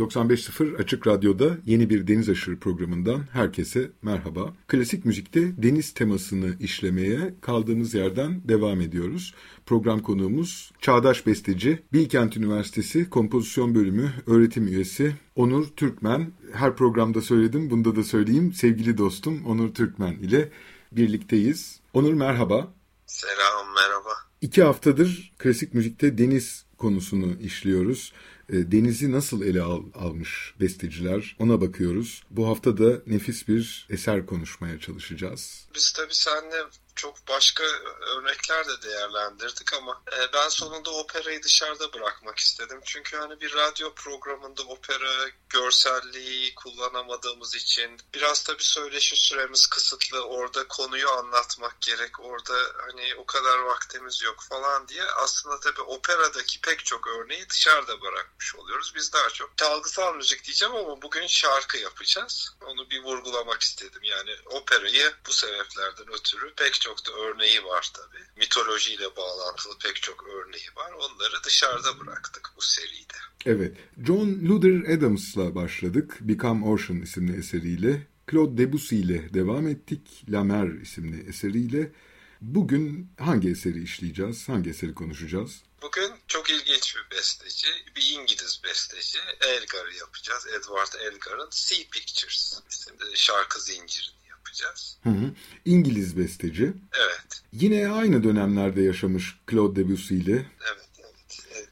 95.0 Açık Radyo'da yeni bir Deniz Aşırı programından herkese merhaba. Klasik müzikte deniz temasını işlemeye kaldığımız yerden devam ediyoruz. Program konuğumuz çağdaş besteci, Bilkent Üniversitesi Kompozisyon Bölümü öğretim üyesi Onur Türkmen. Her programda söyledim, bunda da söyleyeyim. Sevgili dostum Onur Türkmen ile birlikteyiz. Onur merhaba. Selam, merhaba. İki haftadır klasik müzikte deniz konusunu işliyoruz. E, denizi nasıl ele al, almış besteciler ona bakıyoruz. Bu hafta da nefis bir eser konuşmaya çalışacağız. Biz tabii seninle çok başka örnekler de değerlendirdik ama e, ben sonunda operayı dışarıda bırakmak istedim. Çünkü hani bir radyo programında opera görselliği kullanamadığımız için biraz tabii söyleşi süremiz kısıtlı. Orada konuyu anlatmak gerek. Orada hani o kadar vaktimiz yok falan diye aslında tabii operadaki pek çok örneği dışarıda bırakmış oluyoruz. Biz daha çok çalgısal müzik diyeceğim ama bugün şarkı yapacağız. Onu bir vurgulamak istedim. Yani operayı bu sebeplerden ötürü pek çok çok da örneği var tabii. Mitolojiyle bağlantılı pek çok örneği var. Onları dışarıda bıraktık bu seride. Evet. John Luther Adams'la başladık. Become Ocean isimli eseriyle. Claude Debussy ile devam ettik. La Mer isimli eseriyle. Bugün hangi eseri işleyeceğiz? Hangi eseri konuşacağız? Bugün çok ilginç bir besteci, bir İngiliz besteci. Elgar'ı yapacağız. Edward Elgar'ın Sea Pictures isimli şarkı zincirini yapacağız. Hı hı. İngiliz besteci. Evet. Yine aynı dönemlerde yaşamış Claude Debussy ile. Evet,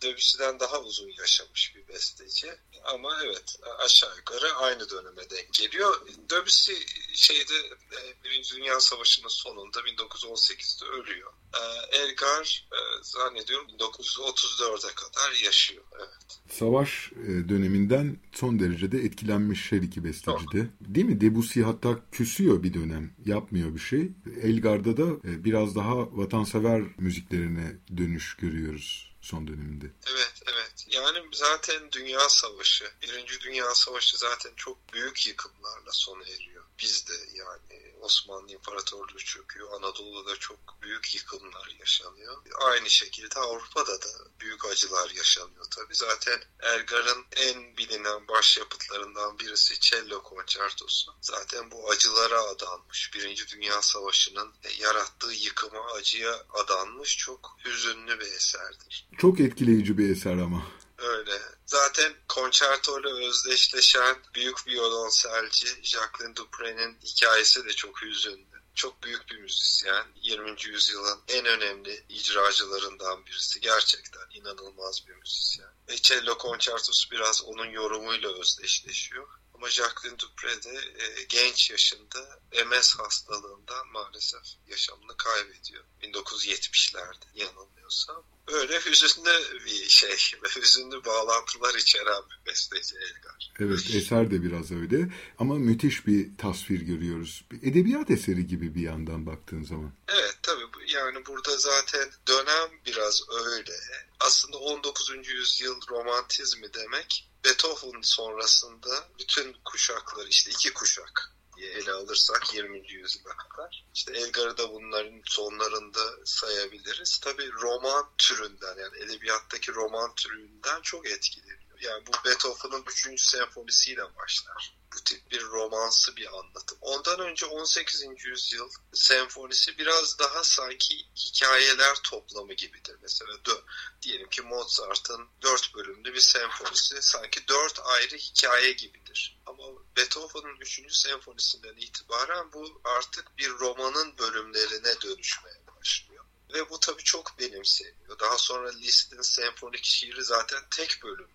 Debussy'den daha uzun yaşamış bir besteci. Ama evet aşağı yukarı aynı döneme denk geliyor. Debussy şeyde e, Birinci Dünya Savaşı'nın sonunda 1918'de ölüyor. E, Elgar zannediyorum 1934'e kadar yaşıyor. Evet. Savaş döneminden son derecede etkilenmiş her iki besteci de. Değil mi? Debussy hatta küsüyor bir dönem. Yapmıyor bir şey. Elgar'da da biraz daha vatansever müziklerine dönüş görüyoruz son döneminde. Evet, evet. Yani zaten Dünya Savaşı, Birinci Dünya Savaşı zaten çok büyük yıkımlarla sona eriyor. Bizde yani Osmanlı İmparatorluğu çöküyor. Anadolu'da çok büyük yıkımlar yaşanıyor. Aynı şekilde Avrupa'da da büyük acılar yaşanıyor tabii. Zaten Elgar'ın en bilinen başyapıtlarından birisi Cello Konçertosu. Zaten bu acılara adanmış. Birinci Dünya Savaşı'nın yarattığı yıkıma, acıya adanmış çok hüzünlü bir eserdir. Çok etkileyici bir eser ama. Öyle. Zaten konçerto ile özdeşleşen büyük violonselci Jacqueline Dupre'nin hikayesi de çok hüzünlü. Çok büyük bir müzisyen. 20. yüzyılın en önemli icracılarından birisi. Gerçekten inanılmaz bir müzisyen. Ve Cello konçertosu biraz onun yorumuyla özdeşleşiyor. Ama Jacqueline Dupre de e, genç yaşında MS hastalığından maalesef yaşamını kaybediyor. 1970'lerde yanılmıyorsam. Öyle hüzünlü bir şey ve hüzünlü bağlantılar içeren bir besteci Elgar. Evet eser de biraz öyle ama müthiş bir tasvir görüyoruz. Bir edebiyat eseri gibi bir yandan baktığın zaman. Evet tabii yani burada zaten dönem biraz öyle. Aslında 19. yüzyıl romantizmi demek Beethoven sonrasında bütün kuşaklar işte iki kuşak diye ele alırsak 20. yüzyıla kadar. İşte Elgar'ı da bunların sonlarında sayabiliriz. Tabii roman türünden yani edebiyattaki roman türünden çok etkileniyor. Yani bu Beethoven'ın 3. senfonisiyle başlar. Bu tip bir romansı bir anlatım. Ondan önce 18. yüzyıl senfonisi biraz daha sanki hikayeler toplamı gibidir. Mesela dö, diyelim ki Mozart'ın dört bölümlü bir senfonisi sanki dört ayrı hikaye gibidir. Ama Beethoven'ın 3. senfonisinden itibaren bu artık bir romanın bölümlerine dönüşmeye başlıyor. Ve bu tabii çok benimseniyor. Daha sonra Liszt'in senfonik şiiri zaten tek bölüm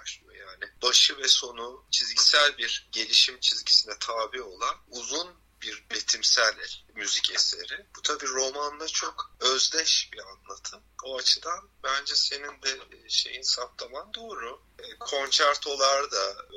başlıyor. Yani başı ve sonu çizgisel bir gelişim çizgisine tabi olan uzun bir betimsel müzik eseri. Bu tabii romanla çok özdeş bir anlatım. O açıdan bence senin de e, şeyin saptaman doğru. E, konçertolar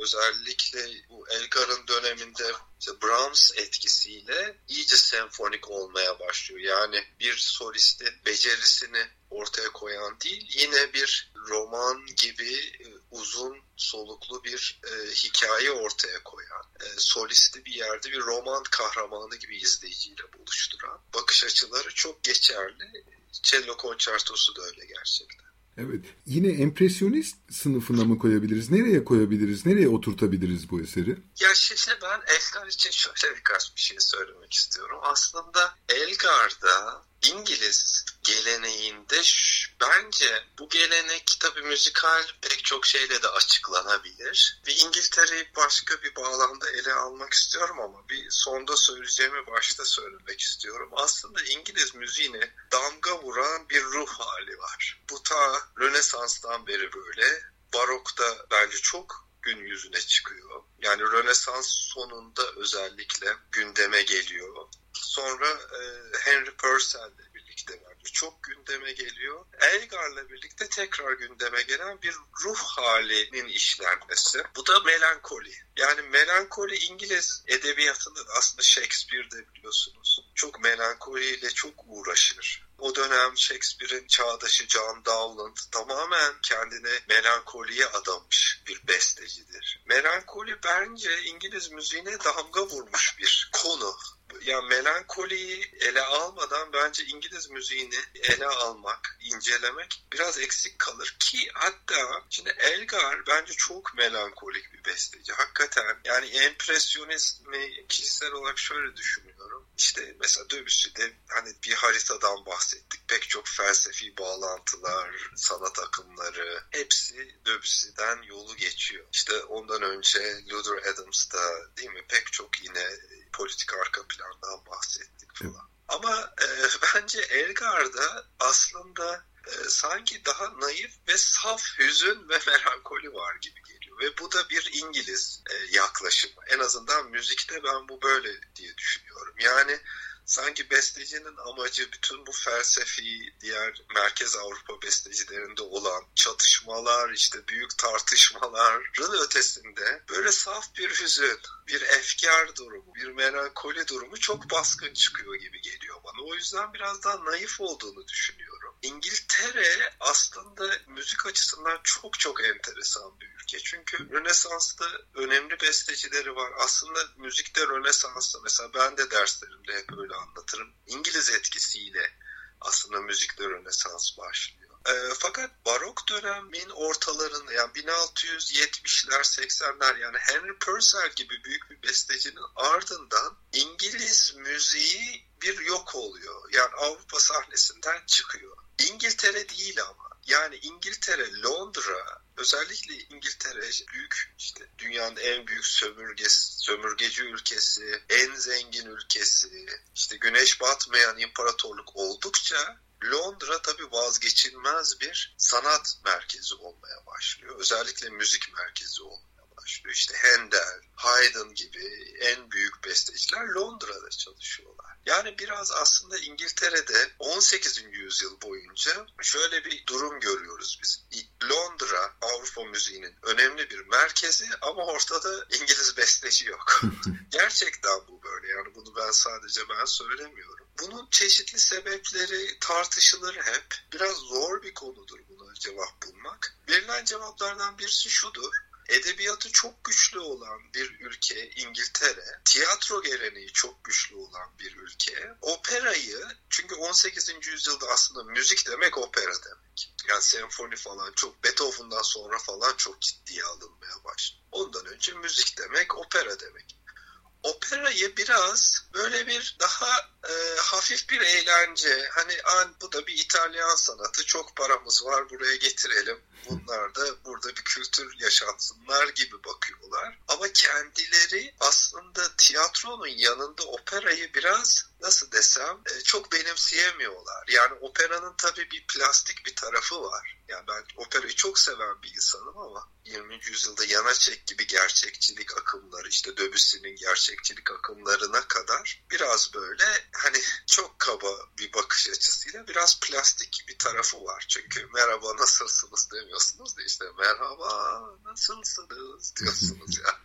özellikle bu Elgar'ın döneminde işte Brahms etkisiyle iyice senfonik olmaya başlıyor. Yani bir solisti becerisini ortaya koyan değil, yine bir roman gibi e, uzun soluklu bir e, hikaye ortaya koyan, e, solisti bir yerde bir roman kahramanı gibi izleyiciyle buluşturan bakış açıları çok geçerli. Cello konçertosu da öyle gerçekten. Evet. Yine empresyonist sınıfına mı koyabiliriz? Nereye koyabiliriz? Nereye oturtabiliriz bu eseri? Ya şimdi ben Elgar için şöyle birkaç bir şey söylemek istiyorum. Aslında Elgar'da İngiliz geleneğinde bence bu gelenek tabii müzikal pek çok şeyle de açıklanabilir. Ve İngiltere'yi başka bir bağlamda ele almak istiyorum ama bir sonda söyleyeceğimi başta söylemek istiyorum. Aslında İngiliz müziğine damga vuran bir ruh hali var. Bu ta Rönesans'tan beri böyle. Barok'ta bence çok gün yüzüne çıkıyor. Yani Rönesans sonunda özellikle gündeme geliyor. Sonra e, Henry Purcell'le birlikte bence çok gündeme geliyor. Elgar'la birlikte tekrar gündeme gelen bir ruh halinin işlenmesi. Bu da melankoli. Yani melankoli İngiliz edebiyatında aslında Shakespeare'de biliyorsunuz. Çok melankoliyle çok uğraşır. O dönem Shakespeare'in çağdaşı John Dowland tamamen kendine melankoliye adamış bir bestecidir. Melankoli bence İngiliz müziğine damga vurmuş bir konu ya melankoliyi ele almadan bence İngiliz müziğini ele almak, incelemek biraz eksik kalır ki hatta şimdi Elgar bence çok melankolik bir besteci. Hakikaten yani empresyonizmi kişisel olarak şöyle düşünüyorum. İşte mesela Debussy'de hani bir haritadan bahsettik. Pek çok felsefi bağlantılar, sanat akımları hepsi Debussy'den yolu geçiyor. İşte ondan önce Luther Adams'da değil mi pek çok yine politik arka plandan bahsettik falan. Ama e, bence Elgar'da aslında e, sanki daha naif ve saf hüzün ve melankoli var gibi geliyor. Ve bu da bir İngiliz e, yaklaşımı. En azından müzikte ben bu böyle diye düşünüyorum. Yani sanki bestecinin amacı bütün bu felsefi diğer Merkez Avrupa bestecilerinde olan çatışmalar işte büyük tartışmaların ötesinde böyle saf bir hüzün, bir efkar durumu, bir melankoli durumu çok baskın çıkıyor gibi geliyor bana. O yüzden biraz daha naif olduğunu düşünüyorum. İngiltere aslında müzik açısından çok çok enteresan bir ülke. Çünkü Rönesans'ta önemli bestecileri var. Aslında müzikte Rönesans'ta mesela ben de derslerimde hep öyle anlatırım. İngiliz etkisiyle aslında müzikte Rönesans başlıyor. E, fakat barok dönemin ortalarında yani 1670'ler 80'ler yani Henry Purcell gibi büyük bir bestecinin ardından İngiliz müziği bir yok oluyor. Yani Avrupa sahnesinden çıkıyor. İngiltere değil ama. Yani İngiltere, Londra, özellikle İngiltere büyük işte dünyanın en büyük sömürgesi, sömürgeci ülkesi, en zengin ülkesi, işte güneş batmayan imparatorluk oldukça Londra tabii vazgeçilmez bir sanat merkezi olmaya başlıyor. Özellikle müzik merkezi olmaya. İşte Handel, Haydn gibi en büyük besteciler Londra'da çalışıyorlar. Yani biraz aslında İngiltere'de 18. yüzyıl boyunca şöyle bir durum görüyoruz biz. Londra Avrupa müziğinin önemli bir merkezi ama ortada İngiliz besteci yok. Gerçekten bu böyle yani bunu ben sadece ben söylemiyorum. Bunun çeşitli sebepleri tartışılır hep. Biraz zor bir konudur buna cevap bulmak. Verilen cevaplardan birisi şudur edebiyatı çok güçlü olan bir ülke İngiltere, tiyatro geleneği çok güçlü olan bir ülke, operayı çünkü 18. yüzyılda aslında müzik demek opera demek. Yani senfoni falan çok Beethoven'dan sonra falan çok ciddiye alınmaya başladı. Ondan önce müzik demek opera demek operayı biraz böyle bir daha e, hafif bir eğlence hani an bu da bir İtalyan sanatı çok paramız var buraya getirelim bunlar da burada bir kültür yaşatsınlar gibi bakıyorlar ama kendileri aslında tiyatronun yanında operayı biraz nasıl desem e, çok benimseyemiyorlar yani operanın tabii bir plastik bir tarafı var yani ben operayı çok seven bir insanım ama 20. yüzyılda Yanaçek gibi gerçekçilik akımları işte Debussy'nin gerçekçilik akımlarına kadar biraz böyle hani çok kaba bir bakış açısıyla biraz plastik bir tarafı var. Çünkü merhaba nasılsınız demiyorsunuz da işte merhaba nasılsınız diyorsunuz ya.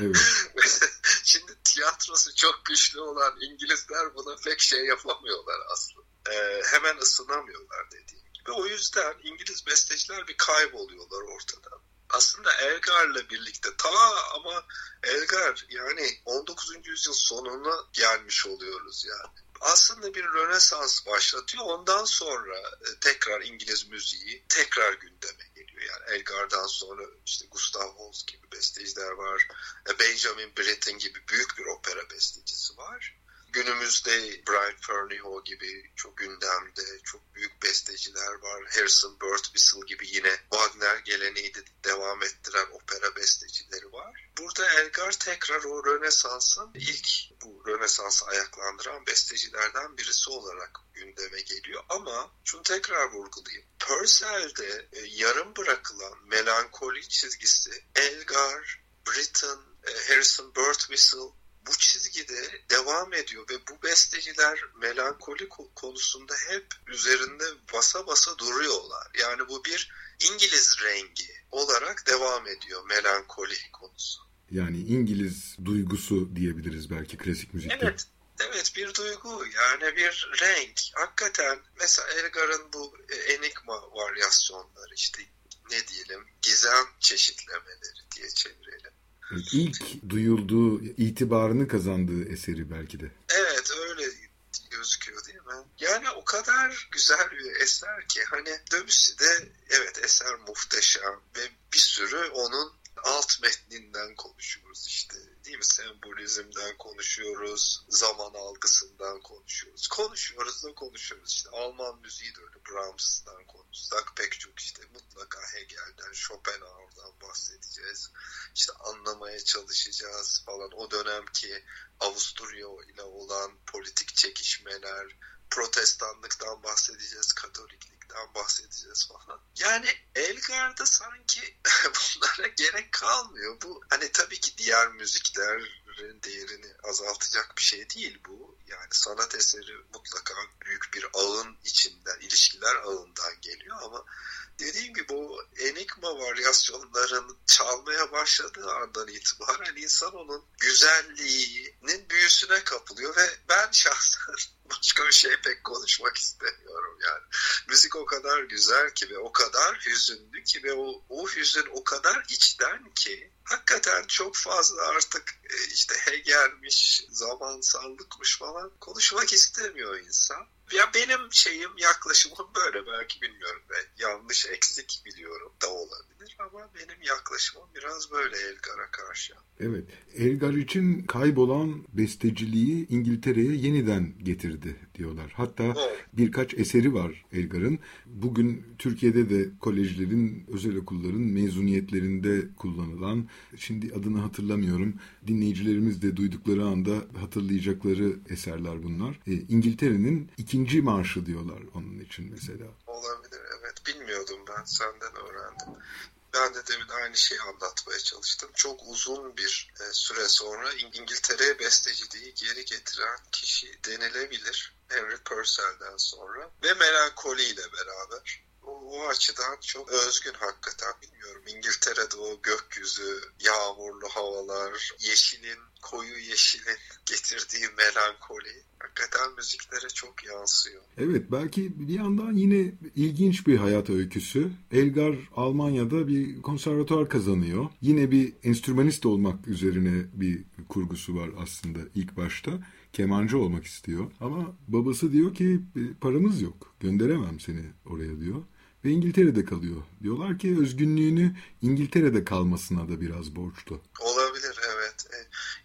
evet. Şimdi tiyatrosu çok güçlü olan İngilizler buna pek şey yapamıyorlar aslında. Ee, hemen ısınamıyorlar dediğim gibi. O yüzden İngiliz besteciler bir kayboluyorlar ortadan. Aslında Elgar'la birlikte ta ama Elgar yani 19. yüzyıl sonuna gelmiş oluyoruz yani aslında bir rönesans başlatıyor. Ondan sonra e, tekrar İngiliz müziği tekrar gündeme geliyor. Yani Elgar'dan sonra işte Gustav Holst gibi besteciler var. E, Benjamin Britten gibi büyük bir opera bestecisi var. Günümüzde Brian Ferneyhough gibi çok gündemde çok büyük besteciler var. Harrison Birtwistle gibi yine Wagner geleneği de devam ettiren opera bestecileri var. Burada Elgar tekrar o Rönesans'ın ilk bu Rönesans'ı ayaklandıran bestecilerden birisi olarak gündeme geliyor. Ama şunu tekrar vurgulayayım. Purcell'de e, yarım bırakılan melankoli çizgisi Elgar, Britten, e, Harrison Birtwistle bu çizgide devam ediyor ve bu besteciler melankoli konusunda hep üzerinde basa basa duruyorlar. Yani bu bir İngiliz rengi olarak devam ediyor melankoli konusu. Yani İngiliz duygusu diyebiliriz belki klasik müzikte. Evet, evet bir duygu yani bir renk. Hakikaten mesela Elgar'ın bu enigma varyasyonları işte ne diyelim gizem çeşitlemeleri diye çevirelim. İlk duyulduğu, itibarını kazandığı eseri belki de. Evet öyle gözüküyor değil mi? Yani o kadar güzel bir eser ki hani Debussy'de evet eser muhteşem ve bir sürü onun alt metninden konuşuyoruz işte değil mi? Sembolizmden konuşuyoruz, zaman algısından konuşuyoruz. Konuşuyoruz da konuşuyoruz. İşte Alman müziği de öyle. Brahms'tan konuşsak pek çok işte mutlaka Hegel'den, Schopenhauer'dan bahsedeceğiz. İşte anlamaya çalışacağız falan. O dönemki Avusturya ile olan politik çekişmeler, protestanlıktan bahsedeceğiz, katoliklikten bahsedeceğiz falan. Yani Elgar'da sanki bunlara gerek kalmıyor. Bu hani tabii ki diğer müziklerin değerini azaltacak bir şey değil bu. Yani sanat eseri mutlaka büyük bir ağın içinden, ilişkiler ağından geliyor ama dediğim gibi bu enigma varyasyonlarının çalmaya başladığı andan itibaren insan onun güzelliğinin büyüsüne kapılıyor ve ben şahsen başka bir şey pek konuşmak istemiyorum yani. Müzik o kadar güzel ki ve o kadar hüzünlü ki ve o, o hüzün o kadar içten ki hakikaten çok fazla artık e, işte Hegel'miş, zamansallıkmış falan konuşmak istemiyor insan. Ya benim şeyim yaklaşımım böyle belki bilmiyorum ben yanlış eksik biliyorum da olabilir ama benim yaklaşımım biraz böyle Elgar'a karşı. Evet Elgar için kaybolan besteciliği İngiltere'ye yeniden getirdi diyorlar. Hatta evet. birkaç eseri var Elgar'ın. Bugün Türkiye'de de kolejlerin, özel okulların mezuniyetlerinde kullanılan, şimdi adını hatırlamıyorum, dinleyicilerimiz de duydukları anda hatırlayacakları eserler bunlar. E, İngiltere'nin ikinci marşı diyorlar onun için mesela. Olabilir evet bilmiyordum ben senden öğrendim. Ben de demin aynı şeyi anlatmaya çalıştım. Çok uzun bir e, süre sonra İngiltere'ye besteciliği geri getiren kişi denilebilir. Henry Purcell'den sonra ve melankoli ile beraber. O, o açıdan çok özgün hakikaten bilmiyorum. İngiltere'de o gökyüzü, yağmurlu havalar, yeşilin, koyu yeşilin getirdiği melankoli hakikaten müziklere çok yansıyor. Evet belki bir yandan yine ilginç bir hayat öyküsü. Elgar Almanya'da bir konservatuar kazanıyor. Yine bir enstrümanist olmak üzerine bir kurgusu var aslında ilk başta. Kemancı olmak istiyor ama babası diyor ki paramız yok gönderemem seni oraya diyor ve İngiltere'de kalıyor. Diyorlar ki özgünlüğünü İngiltere'de kalmasına da biraz borçlu. Olabilir evet. E,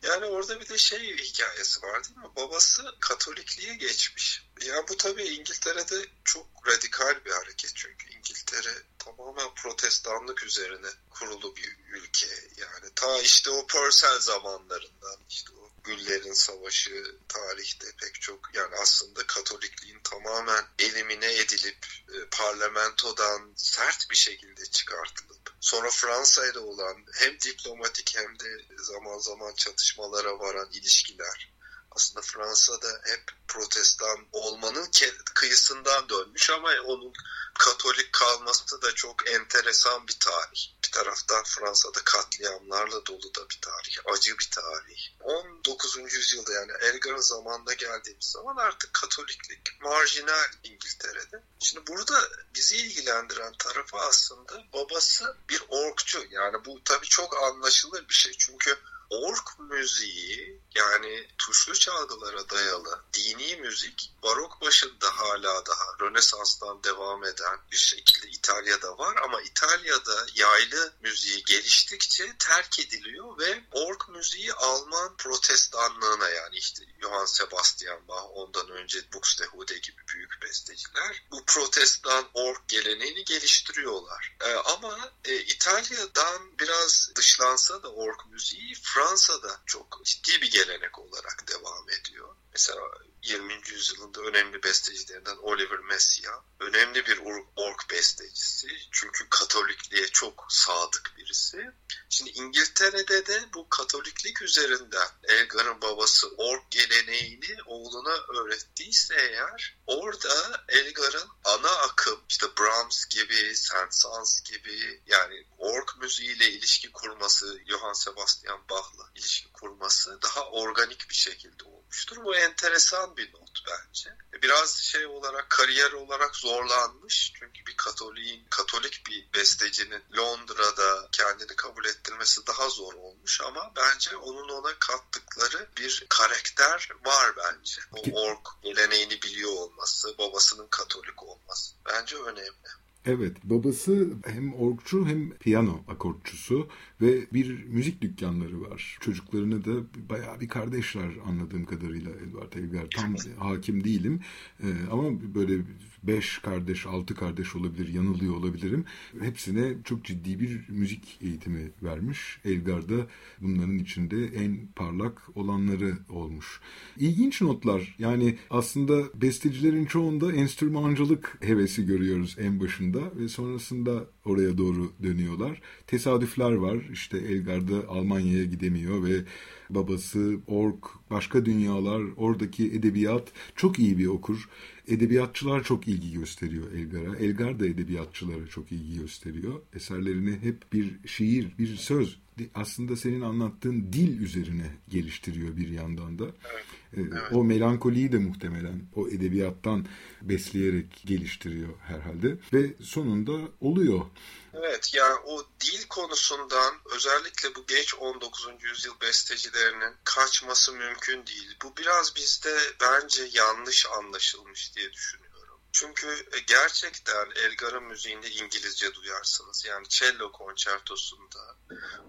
yani orada bir de şey hikayesi var değil mi? Babası Katolikliğe geçmiş. Ya bu tabii İngiltere'de çok radikal bir hareket çünkü İngiltere tamamen protestanlık üzerine kurulu bir ülke. Yani ta işte o Purcell zamanlarından işte o Güllerin Savaşı tarihte pek çok yani aslında Katolikliğin tamamen elimine edilip e, parlamentodan sert bir şekilde çıkartılıp Sonra Fransa'yla olan hem diplomatik hem de zaman zaman çatışmalara varan ilişkiler. Aslında Fransa'da hep protestan olmanın kıyısından dönmüş ama onun Katolik kalması da çok enteresan bir tarih. Bir taraftan Fransa'da katliamlarla dolu da bir tarih, acı bir tarih. 19. yüzyılda yani Elgar'ın zamanında geldiğimiz zaman artık Katoliklik marjinal İngiltere'de. Şimdi burada bizi ilgilendiren tarafı aslında babası bir orkçu. Yani bu tabii çok anlaşılır bir şey. Çünkü ork müziği yani tuşlu çalgılara dayalı dini müzik barok başında hala daha Rönesans'tan devam eden bir şekilde İtalya'da var ama İtalya'da yaylı müziği geliştikçe terk ediliyor ve ork müziği Alman protestanlığına yani işte Johann Sebastian Bach ondan önce Buxtehude gibi büyük besteciler bu protestan ork geleneğini geliştiriyorlar. Ee, ama e, İtalya'dan biraz dışlansa da ork müziği Fransa'da çok ciddi bir gelenek olarak devam ediyor. Mesela 20. yüzyılında önemli bestecilerinden Oliver Messiaen önemli bir ork bestecisi. Çünkü Katolikliğe çok sadık birisi. Şimdi İngiltere'de de bu Katoliklik üzerinden Elgar'ın babası ork geleneğini oğluna öğrettiyse eğer orada Elgar'ın ana akım işte Brahms gibi, Saint-Saëns gibi yani ork müziğiyle ilişki kurması, Johann Sebastian Bach'la ilişki kurması daha organik bir şekilde olmuştur. Bu enteresan bir not bence. Biraz şey olarak kariyer olarak zorlanmış. Çünkü bir Katolik'in, Katolik bir bestecinin Londra'da kendini kabul ettirmesi daha zor olmuş ama bence onun ona kattıkları bir karakter var bence. O ork geleneğini biliyor olması, babasının Katolik olması. Bence önemli. Evet, babası hem orkçu hem piyano akortçusu ve bir müzik dükkanları var. Çocuklarını da bayağı bir kardeşler anladığım kadarıyla Edward Elgar. Tam hakim değilim ee, ama böyle beş kardeş, altı kardeş olabilir, yanılıyor olabilirim. Hepsine çok ciddi bir müzik eğitimi vermiş. Elgar da bunların içinde en parlak olanları olmuş. İlginç notlar. Yani aslında bestecilerin çoğunda enstrümancılık hevesi görüyoruz en başında ve sonrasında oraya doğru dönüyorlar. Tesadüfler var. İşte Elgar'da Almanya'ya gidemiyor ve babası Ork, başka dünyalar, oradaki edebiyat çok iyi bir okur. Edebiyatçılar çok ilgi gösteriyor Elgar'a. Elgar da edebiyatçılara çok ilgi gösteriyor. Eserlerini hep bir şiir, bir söz aslında senin anlattığın dil üzerine geliştiriyor bir yandan da. Evet. Ee, evet. O melankoliyi de muhtemelen o edebiyattan besleyerek geliştiriyor herhalde ve sonunda oluyor. Evet yani o dil konusundan özellikle bu geç 19. yüzyıl bestecilerinin kaçması mümkün değil. Bu biraz bizde bence yanlış anlaşılmış diye düşünüyorum. Çünkü e, gerçekten Elgar'ın müziğinde İngilizce duyarsınız. Yani cello konçertosunda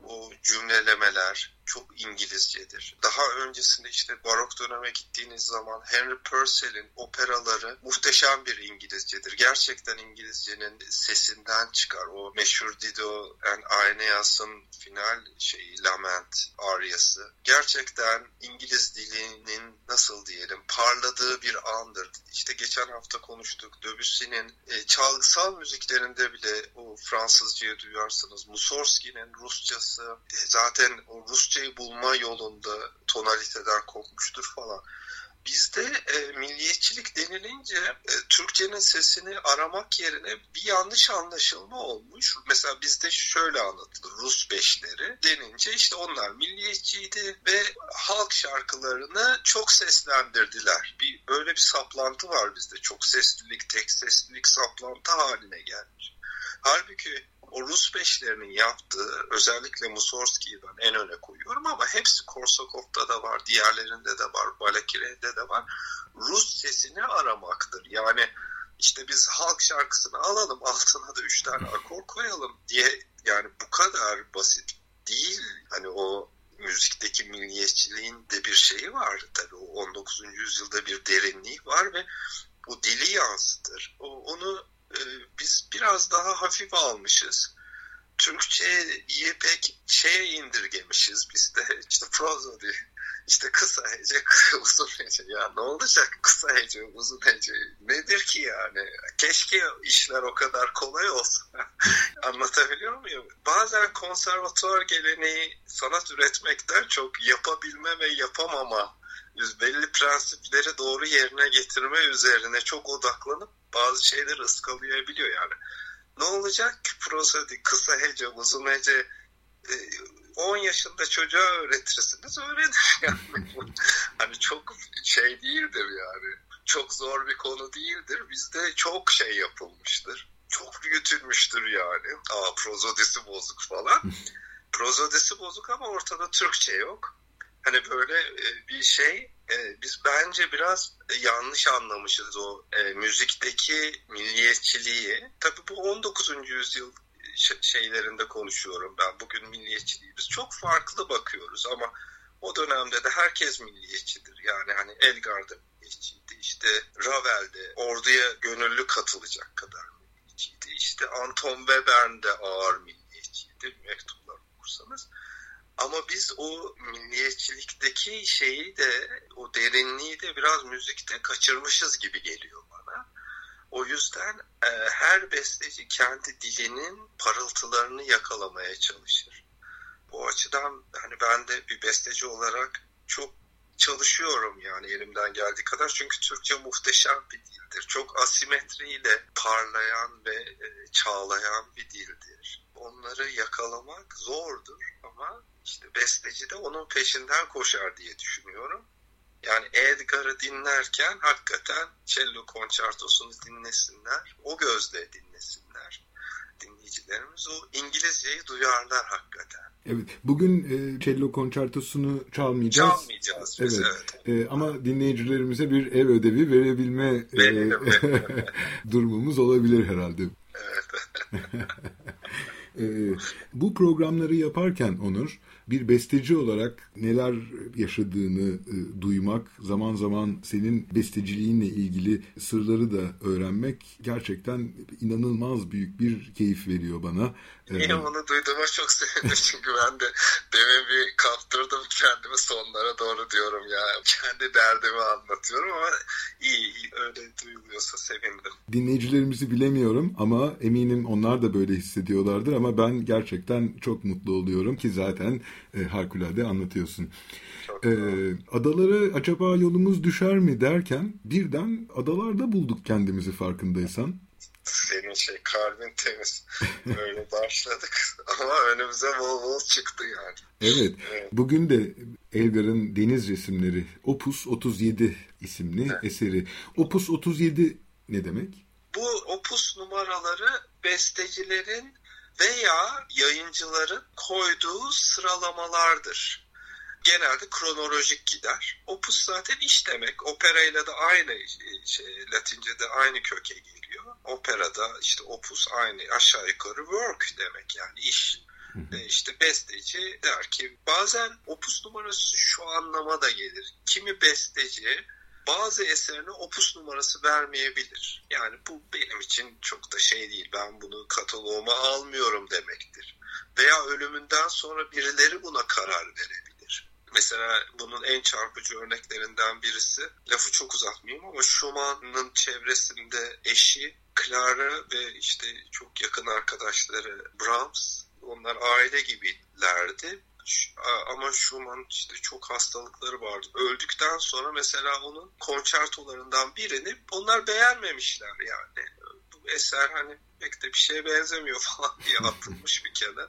o cümlelemeler çok İngilizcedir. Daha öncesinde işte barok döneme gittiğiniz zaman Henry Purcell'in operaları muhteşem bir İngilizcedir. Gerçekten İngilizcenin sesinden çıkar. O meşhur Dido and Aeneas'ın final şeyi Lament aryası. Gerçekten İngiliz dilinin nasıl diyelim parladığı bir andır. İşte geçen hafta konuştuk Debussy'nin e, çalgısal müziklerinde bile o Fransızcayı duyarsınız. Mussorgsky'nin Rusçası e, zaten o Rusça Türkçeyi bulma yolunda tonaliteden kopmuştur falan. Bizde e, milliyetçilik denilince e, Türkçenin sesini aramak yerine bir yanlış anlaşılma olmuş. Mesela bizde şöyle anlatılır Rus beşleri denince işte onlar milliyetçiydi ve halk şarkılarını çok seslendirdiler. Bir böyle bir saplantı var bizde. Çok seslilik, tek seslilik saplantı haline gelmiş. Halbuki o Rus beşlerinin yaptığı özellikle Mussorgsky'yi ben en öne koyuyorum ama hepsi Korsakov'da da var, diğerlerinde de var, Balakire'de de var. Rus sesini aramaktır. Yani işte biz halk şarkısını alalım altına da üç tane akor koyalım diye yani bu kadar basit değil. Hani o müzikteki milliyetçiliğin de bir şeyi var. Tabii o 19. yüzyılda bir derinliği var ve bu dili yansıtır. O, onu biz biraz daha hafif almışız. Türkçeyi pek şeye indirgemişiz biz de işte prosody işte kısa hece, uzun hece. Ya ne olacak kısa hece, uzun hece? Nedir ki yani? Keşke işler o kadar kolay olsa. Anlatabiliyor muyum? Bazen konservatuvar geleneği sanat üretmekten çok yapabilme ve yapamama belli prensipleri doğru yerine getirme üzerine çok odaklanıp bazı şeyleri ıskalayabiliyor yani. Ne olacak ki prosodi, kısa hece, uzun hece 10 e, yaşında çocuğa öğretirsiniz öğrenir yani. hani çok şey değildir yani. Çok zor bir konu değildir. Bizde çok şey yapılmıştır. Çok büyütülmüştür yani. Aa prozodisi bozuk falan. prozodisi bozuk ama ortada Türkçe yok. Hani böyle e, bir şey e, biz bence biraz yanlış anlamışız o müzikteki milliyetçiliği. Tabii bu 19. yüzyıl şeylerinde konuşuyorum ben. Bugün milliyetçiliği biz çok farklı bakıyoruz ama o dönemde de herkes milliyetçidir. Yani hani Elgar'da milliyetçiydi. İşte Ravel'de orduya gönüllü katılacak kadar milliyetçiydi. İşte Anton Webern de ağır milliyetçiydi. Mektuplar okursanız. Ama biz o milliyetçilikteki şeyi de o derinliği de biraz müzikte kaçırmışız gibi geliyor bana. O yüzden e, her besteci kendi dilinin parıltılarını yakalamaya çalışır. Bu açıdan hani ben de bir besteci olarak çok çalışıyorum yani elimden geldiği kadar. Çünkü Türkçe muhteşem bir dildir. Çok asimetriyle parlayan ve e, çağlayan bir dildir. Onları yakalamak zordur ama işte besteci de onun peşinden koşar diye düşünüyorum. Yani Edgar'ı dinlerken hakikaten cello konçertosunu dinlesinler. O gözle dinlesinler dinleyicilerimiz. O İngilizceyi duyarlar hakikaten. Evet, bugün e, cello konçertosunu çalmayacağız. Çalmayacağız biz, evet. evet. E, ama dinleyicilerimize bir ev ödevi verebilme e, durumumuz olabilir herhalde. Evet. e, bu programları yaparken Onur, bir besteci olarak neler yaşadığını e, duymak, zaman zaman senin besteciliğinle ilgili sırları da öğrenmek gerçekten inanılmaz büyük bir keyif veriyor bana. Niye ee, onu duyduğuma çok sevindim çünkü ben de demin bir kaptırdım kendimi sonlara doğru diyorum ya. Kendi derdimi anlatıyorum ama iyi, iyi öyle duyuluyorsa sevindim. Dinleyicilerimizi bilemiyorum ama eminim onlar da böyle hissediyorlardır ama ben gerçekten çok mutlu oluyorum ki zaten e, harikulade anlatıyorsun. E, adalara acaba yolumuz düşer mi derken birden adalarda bulduk kendimizi farkındaysan. Senin şey kalbin temiz. Böyle başladık ama önümüze bol bol çıktı yani. Evet. evet. Bugün de Elgar'ın Deniz Resimleri Opus 37 isimli evet. eseri. Opus 37 ne demek? Bu opus numaraları bestecilerin veya yayıncıların koyduğu sıralamalardır. Genelde kronolojik gider. Opus zaten iş demek. Operayla da aynı şey, Latince'de aynı köke geliyor. Operada işte opus aynı aşağı yukarı work demek yani iş. E işte besteci der ki bazen opus numarası şu anlama da gelir. Kimi besteci bazı eserine opus numarası vermeyebilir. Yani bu benim için çok da şey değil. Ben bunu kataloğuma almıyorum demektir. Veya ölümünden sonra birileri buna karar verebilir. Mesela bunun en çarpıcı örneklerinden birisi, lafı çok uzatmayayım ama Schumann'ın çevresinde eşi Clara ve işte çok yakın arkadaşları Brahms, onlar aile gibilerdi ama Schumann işte çok hastalıkları vardı. Öldükten sonra mesela onun konçertolarından birini onlar beğenmemişler yani. Bu eser hani pek de bir şeye benzemiyor falan diye atılmış bir kere.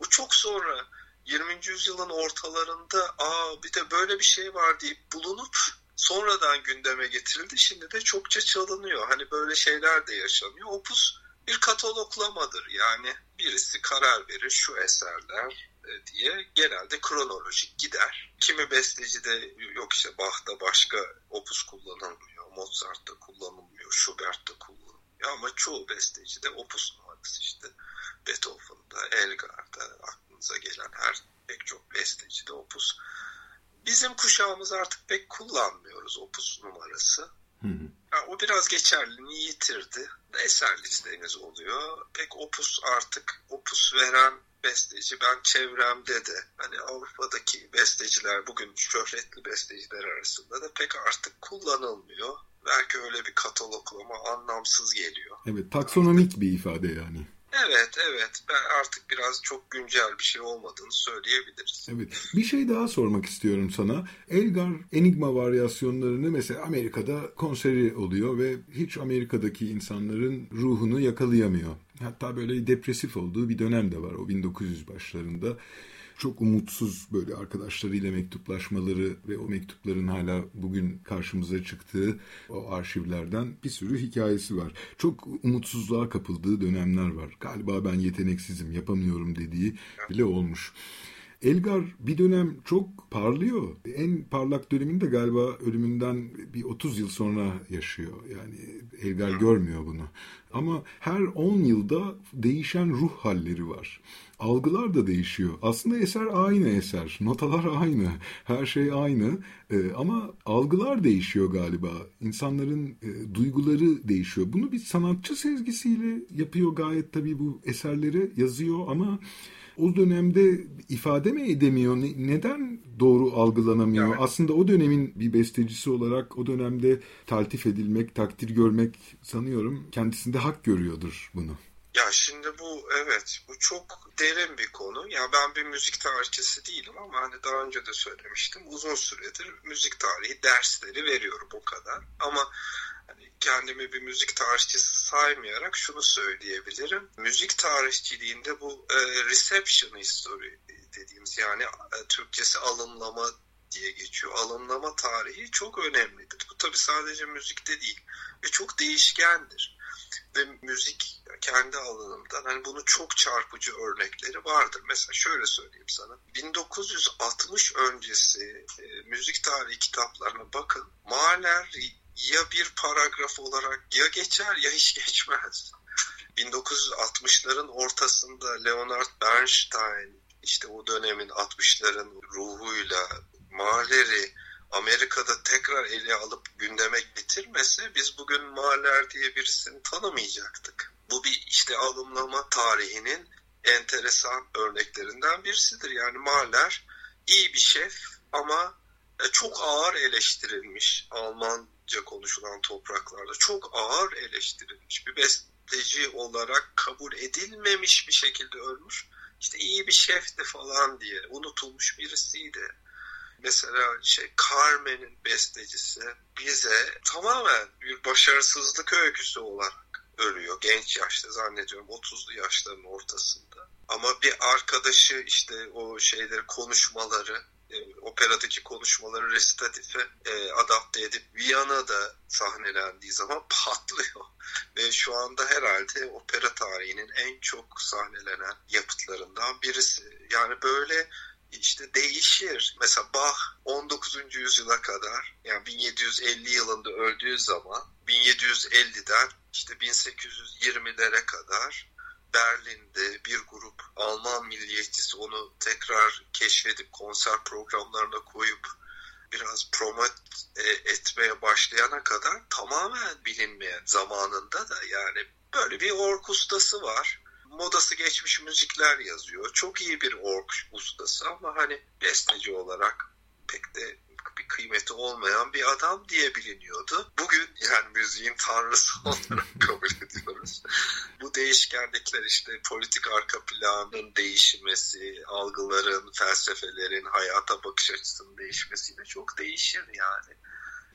Bu çok sonra 20. yüzyılın ortalarında aa bir de böyle bir şey var deyip bulunup sonradan gündeme getirildi. Şimdi de çokça çalınıyor. Hani böyle şeyler de yaşanıyor. Opus bir kataloglamadır. Yani birisi karar verir şu eserler diye genelde kronolojik gider. Kimi besteci de yok işte Bach'ta başka opus kullanılmıyor, Mozart'ta kullanılmıyor, Schubert'ta kullanılmıyor ama çoğu besteci de opus numarası işte Beethoven'da, Elgar'da aklınıza gelen her pek çok besteci de opus. Bizim kuşağımız artık pek kullanmıyoruz opus numarası. Hı hı. Yani o biraz geçerliliğini yitirdi. Eser listeniz oluyor. Pek opus artık opus veren besteci. Ben çevremde de hani Avrupa'daki besteciler bugün şöhretli besteciler arasında da pek artık kullanılmıyor. Belki öyle bir kataloglama anlamsız geliyor. Evet taksonomik bir ifade yani. Evet, evet. Ben artık biraz çok güncel bir şey olmadığını söyleyebiliriz. Evet. Bir şey daha sormak istiyorum sana. Elgar Enigma varyasyonlarını mesela Amerika'da konseri oluyor ve hiç Amerika'daki insanların ruhunu yakalayamıyor. Hatta böyle depresif olduğu bir dönem de var o 1900 başlarında çok umutsuz böyle arkadaşlarıyla mektuplaşmaları ve o mektupların hala bugün karşımıza çıktığı o arşivlerden bir sürü hikayesi var. Çok umutsuzluğa kapıldığı dönemler var. Galiba ben yeteneksizim, yapamıyorum dediği bile olmuş. Elgar bir dönem çok parlıyor. En parlak döneminde galiba ölümünden bir 30 yıl sonra yaşıyor. Yani Elgar görmüyor bunu. Ama her 10 yılda değişen ruh halleri var. Algılar da değişiyor. Aslında eser aynı eser. Notalar aynı. Her şey aynı. Ee, ama algılar değişiyor galiba. İnsanların e, duyguları değişiyor. Bunu bir sanatçı sezgisiyle yapıyor gayet tabii bu eserleri yazıyor ama o dönemde ifade mi edemiyor? Neden doğru algılanamıyor? Evet. Aslında o dönemin bir bestecisi olarak o dönemde taltif edilmek, takdir görmek sanıyorum kendisinde hak görüyordur bunu. Ya şimdi bu evet bu çok derin bir konu. Ya ben bir müzik tarihçisi değilim ama hani daha önce de söylemiştim. Uzun süredir müzik tarihi dersleri veriyorum o kadar. Ama hani kendimi bir müzik tarihçisi saymayarak şunu söyleyebilirim. Müzik tarihçiliğinde bu e, reception history dediğimiz yani e, Türkçesi alımlama diye geçiyor. Alımlama tarihi çok önemlidir. Bu tabi sadece müzikte değil ve çok değişkendir. Ve müzik kendi alanımdan hani bunu çok çarpıcı örnekleri vardır. Mesela şöyle söyleyeyim sana. 1960 öncesi e, müzik tarihi kitaplarına bakın. Mahler ya bir paragraf olarak ya geçer ya hiç geçmez. 1960'ların ortasında Leonard Bernstein işte o dönemin 60'ların ruhuyla Mahler'i Amerika'da tekrar ele alıp gündeme getirmese biz bugün Mahler diye birisini tanımayacaktık. Bu bir işte alımlama tarihinin enteresan örneklerinden birisidir. Yani Mahler iyi bir şef ama e, çok ağır eleştirilmiş Almanca konuşulan topraklarda çok ağır eleştirilmiş bir besteci olarak kabul edilmemiş bir şekilde ölmüş. İşte iyi bir şefti falan diye unutulmuş birisiydi. Mesela şey Carmen'in bestecisi bize tamamen bir başarısızlık öyküsü olarak ölüyor. Genç yaşta zannediyorum 30'lu yaşların ortasında. Ama bir arkadaşı işte o şeyleri konuşmaları operadaki konuşmaları resitatife e, adapte edip Viyana'da sahnelendiği zaman patlıyor. Ve şu anda herhalde opera tarihinin en çok sahnelenen yapıtlarından birisi. Yani böyle işte değişir. Mesela Bach 19. yüzyıla kadar yani 1750 yılında öldüğü zaman 1750'den işte 1820'lere kadar Berlin'de bir grup Alman milliyetçisi onu tekrar keşfedip konser programlarına koyup biraz promot e, etmeye başlayana kadar tamamen bilinmeyen zamanında da yani böyle bir ork ustası var. Modası geçmiş müzikler yazıyor. Çok iyi bir ork ustası ama hani besteci olarak pek de bir kıymeti olmayan bir adam diye biliniyordu. Bugün yani müziğin tanrısı olarak kabul ediyoruz. Bu değişkenlikler işte politik arka planın değişmesi, algıların, felsefelerin, hayata bakış açısının değişmesiyle çok değişir yani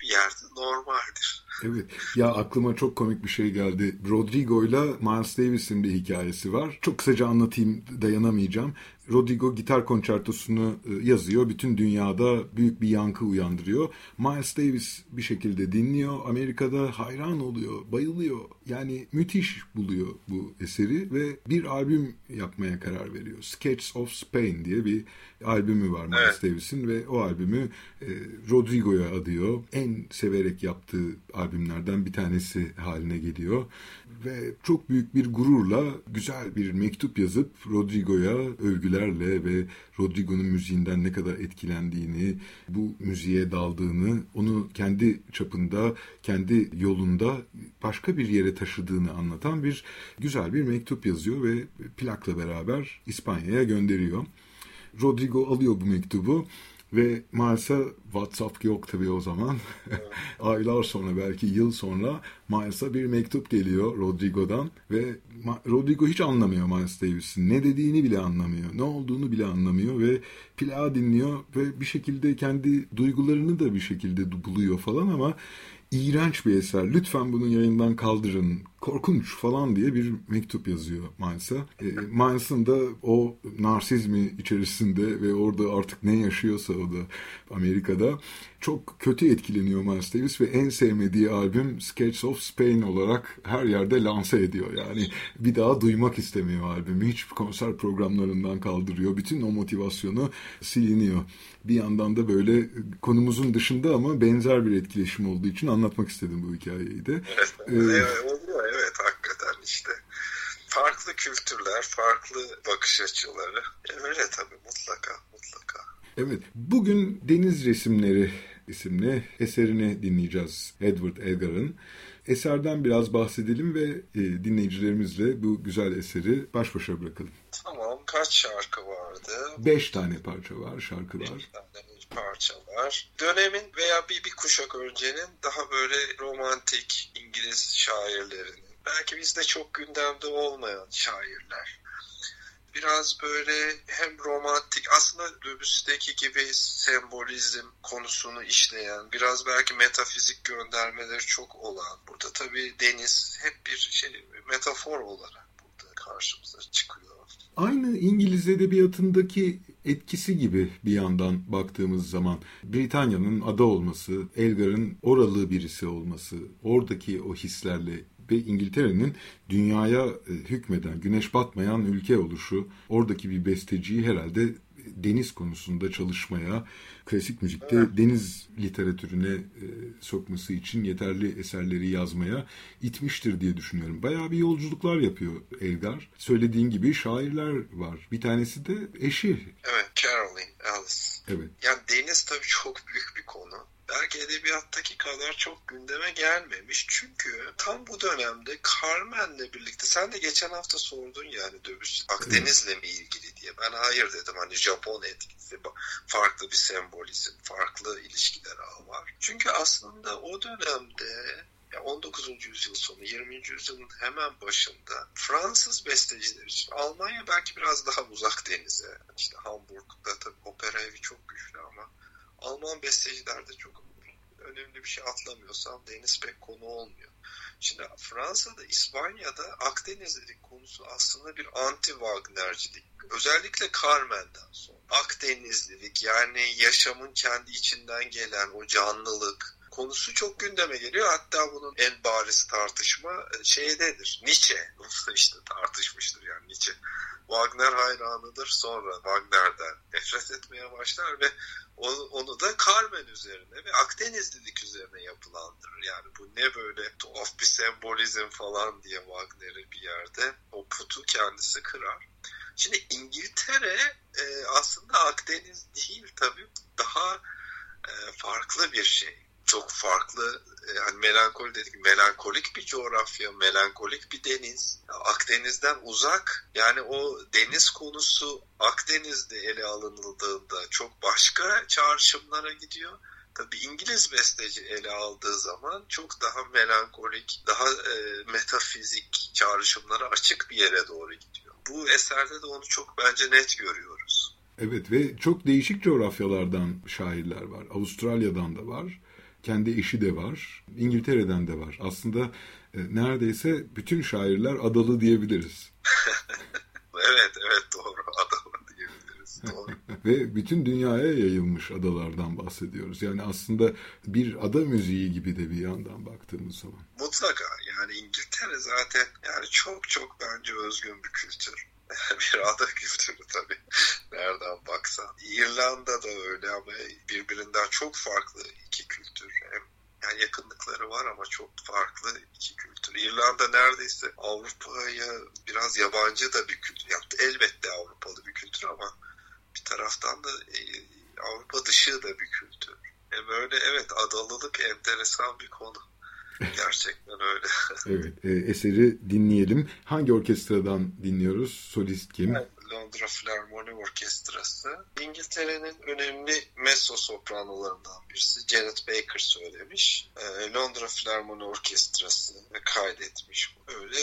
bir yerde normaldir. Evet. Ya aklıma çok komik bir şey geldi. Rodrigo ile Miles Davis'in bir hikayesi var. Çok kısaca anlatayım dayanamayacağım. Rodrigo gitar konçertosunu e, yazıyor. Bütün dünyada büyük bir yankı uyandırıyor. Miles Davis bir şekilde dinliyor. Amerika'da hayran oluyor, bayılıyor. Yani müthiş buluyor bu eseri ve bir albüm yapmaya karar veriyor. Sketches of Spain diye bir albümü var Miles evet. Davis'in ve o albümü e, Rodrigo'ya adıyor. En en severek yaptığı albümlerden bir tanesi haline geliyor. Ve çok büyük bir gururla güzel bir mektup yazıp Rodrigo'ya övgülerle ve Rodrigo'nun müziğinden ne kadar etkilendiğini, bu müziğe daldığını, onu kendi çapında, kendi yolunda başka bir yere taşıdığını anlatan bir güzel bir mektup yazıyor ve plakla beraber İspanya'ya gönderiyor. Rodrigo alıyor bu mektubu ve Miles'a WhatsApp yok tabii o zaman. Aylar sonra belki yıl sonra Miles'a bir mektup geliyor Rodrigo'dan ve Rodrigo hiç anlamıyor Miles Davis'in. Ne dediğini bile anlamıyor. Ne olduğunu bile anlamıyor ve plağı dinliyor ve bir şekilde kendi duygularını da bir şekilde buluyor falan ama iğrenç bir eser. Lütfen bunu yayından kaldırın. Korkunç falan diye bir mektup yazıyor Miles'a. E, Miles'ın da o narsizmi içerisinde ve orada artık ne yaşıyorsa o da Amerika'da çok kötü etkileniyor Miles Davis ve en sevmediği albüm Sketches of Spain olarak her yerde lanse ediyor. Yani bir daha duymak istemiyor albümü. Hiç konser programlarından kaldırıyor. Bütün o motivasyonu siliniyor. Bir yandan da böyle konumuzun dışında ama benzer bir etkileşim olduğu için anlatmak istedim bu hikayeyi de. Evet, ee, evet, oluyor, evet hakikaten işte. Farklı kültürler, farklı bakış açıları. Öyle tabii mutlaka, mutlaka. Evet, bugün Deniz Resimleri isimli eserini dinleyeceğiz Edward Elgar'ın. Eserden biraz bahsedelim ve e, dinleyicilerimizle bu güzel eseri baş başa bırakalım. Tamam, kaç şarkı vardı? Beş tane parça var, şarkı var. Beş tane parça var. Dönemin veya bir, bir kuşak öncenin daha böyle romantik İngiliz şairlerinin, belki bizde çok gündemde olmayan şairler biraz böyle hem romantik aslında Debussy'deki gibi sembolizm konusunu işleyen biraz belki metafizik göndermeleri çok olan burada tabii deniz hep bir şey metafor olarak burada karşımıza çıkıyor. Aynı İngiliz edebiyatındaki etkisi gibi bir yandan baktığımız zaman Britanya'nın ada olması, Elgar'ın oralı birisi olması, oradaki o hislerle ve İngiltere'nin dünyaya e, hükmeden, güneş batmayan ülke oluşu, oradaki bir besteciyi herhalde deniz konusunda çalışmaya, klasik müzikte evet. deniz literatürüne e, sokması için yeterli eserleri yazmaya itmiştir diye düşünüyorum. Bayağı bir yolculuklar yapıyor Elgar. Söylediğin gibi şairler var. Bir tanesi de eşi. Evet, Caroline Alice. Evet. Yani deniz tabii çok büyük bir konu belki edebiyattaki kadar çok gündeme gelmemiş. Çünkü tam bu dönemde Carmen'le birlikte sen de geçen hafta sordun yani dövüş Akdeniz'le mi ilgili diye. Ben hayır dedim hani Japon etkisi farklı bir sembolizm, farklı ilişkiler var. Çünkü aslında o dönemde 19. yüzyıl sonu 20. yüzyılın hemen başında Fransız besteciler için Almanya belki biraz daha uzak denize. İşte Hamburg'da tabii opera evi çok güçlü ama Alman bestecilerde çok önemli bir şey atlamıyorsam deniz pek konu olmuyor. Şimdi Fransa'da, İspanya'da Akdenizlilik konusu aslında bir anti-Wagnercilik. Özellikle Carmen'den sonra. Akdenizlilik yani yaşamın kendi içinden gelen o canlılık, konusu çok gündeme geliyor. Hatta bunun en bariz tartışma e, şeydedir. Nietzsche işte tartışmıştır yani Nietzsche. Wagner hayranıdır. Sonra Wagner'den nefret etmeye başlar ve onu, onu da Carmen üzerine ve Akdenizlilik üzerine yapılandırır. Yani bu ne böyle tuhaf bir sembolizm falan diye Wagner'i bir yerde o putu kendisi kırar. Şimdi İngiltere e, aslında Akdeniz değil tabii daha e, farklı bir şey çok farklı yani melankoli dedik melankolik bir coğrafya, melankolik bir deniz. Akdeniz'den uzak yani o deniz konusu Akdeniz'de ele alınıldığında çok başka çağrışımlara gidiyor. Tabi İngiliz besteci ele aldığı zaman çok daha melankolik, daha e, metafizik çağrışımlara açık bir yere doğru gidiyor. Bu eserde de onu çok bence net görüyoruz. Evet ve çok değişik coğrafyalardan şairler var. Avustralya'dan da var kendi eşi de var. İngiltere'den de var. Aslında e, neredeyse bütün şairler adalı diyebiliriz. evet, evet doğru. Adalı diyebiliriz. Doğru. Ve bütün dünyaya yayılmış adalardan bahsediyoruz. Yani aslında bir ada müziği gibi de bir yandan baktığımız zaman. Mutlaka. Yani İngiltere zaten yani çok çok bence özgün bir kültür. bir ada kültürü tabii. Nereden baksan. İrlanda da öyle ama birbirinden çok farklı iki kültür. Hem Yani yakınlıkları var ama çok farklı iki kültür. İrlanda neredeyse Avrupa'ya biraz yabancı da bir kültür yaptı. Elbette Avrupalı bir kültür ama bir taraftan da e, Avrupa dışı da bir kültür. E böyle evet adalılık enteresan bir konu. Gerçekten öyle. evet, e, eseri dinleyelim. Hangi orkestradan dinliyoruz? Solist kim? Evet, Londra Filarmoni Orkestrası. İngiltere'nin önemli mezzo sopranolarından birisi Janet Baker söylemiş. E, Londra Filarmoni Orkestrası kaydetmiş. Öyle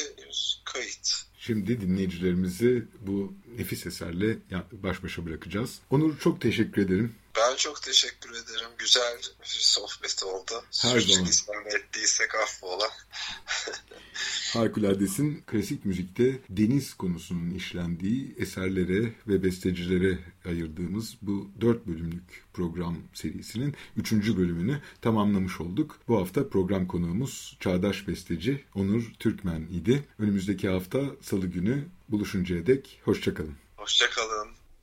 kayıt. Şimdi dinleyicilerimizi bu nefis eserle baş başa bırakacağız. Onur çok teşekkür ederim. Ben çok teşekkür ederim. Güzel bir sohbet oldu. Her zaman. isyan ettiysek affola. Harikuladesin klasik müzikte deniz konusunun işlendiği eserlere ve bestecilere ayırdığımız bu dört bölümlük program serisinin üçüncü bölümünü tamamlamış olduk. Bu hafta program konuğumuz çağdaş besteci Onur Türkmen idi. Önümüzdeki hafta salı günü buluşuncaya dek hoşçakalın. Hoşçakalın.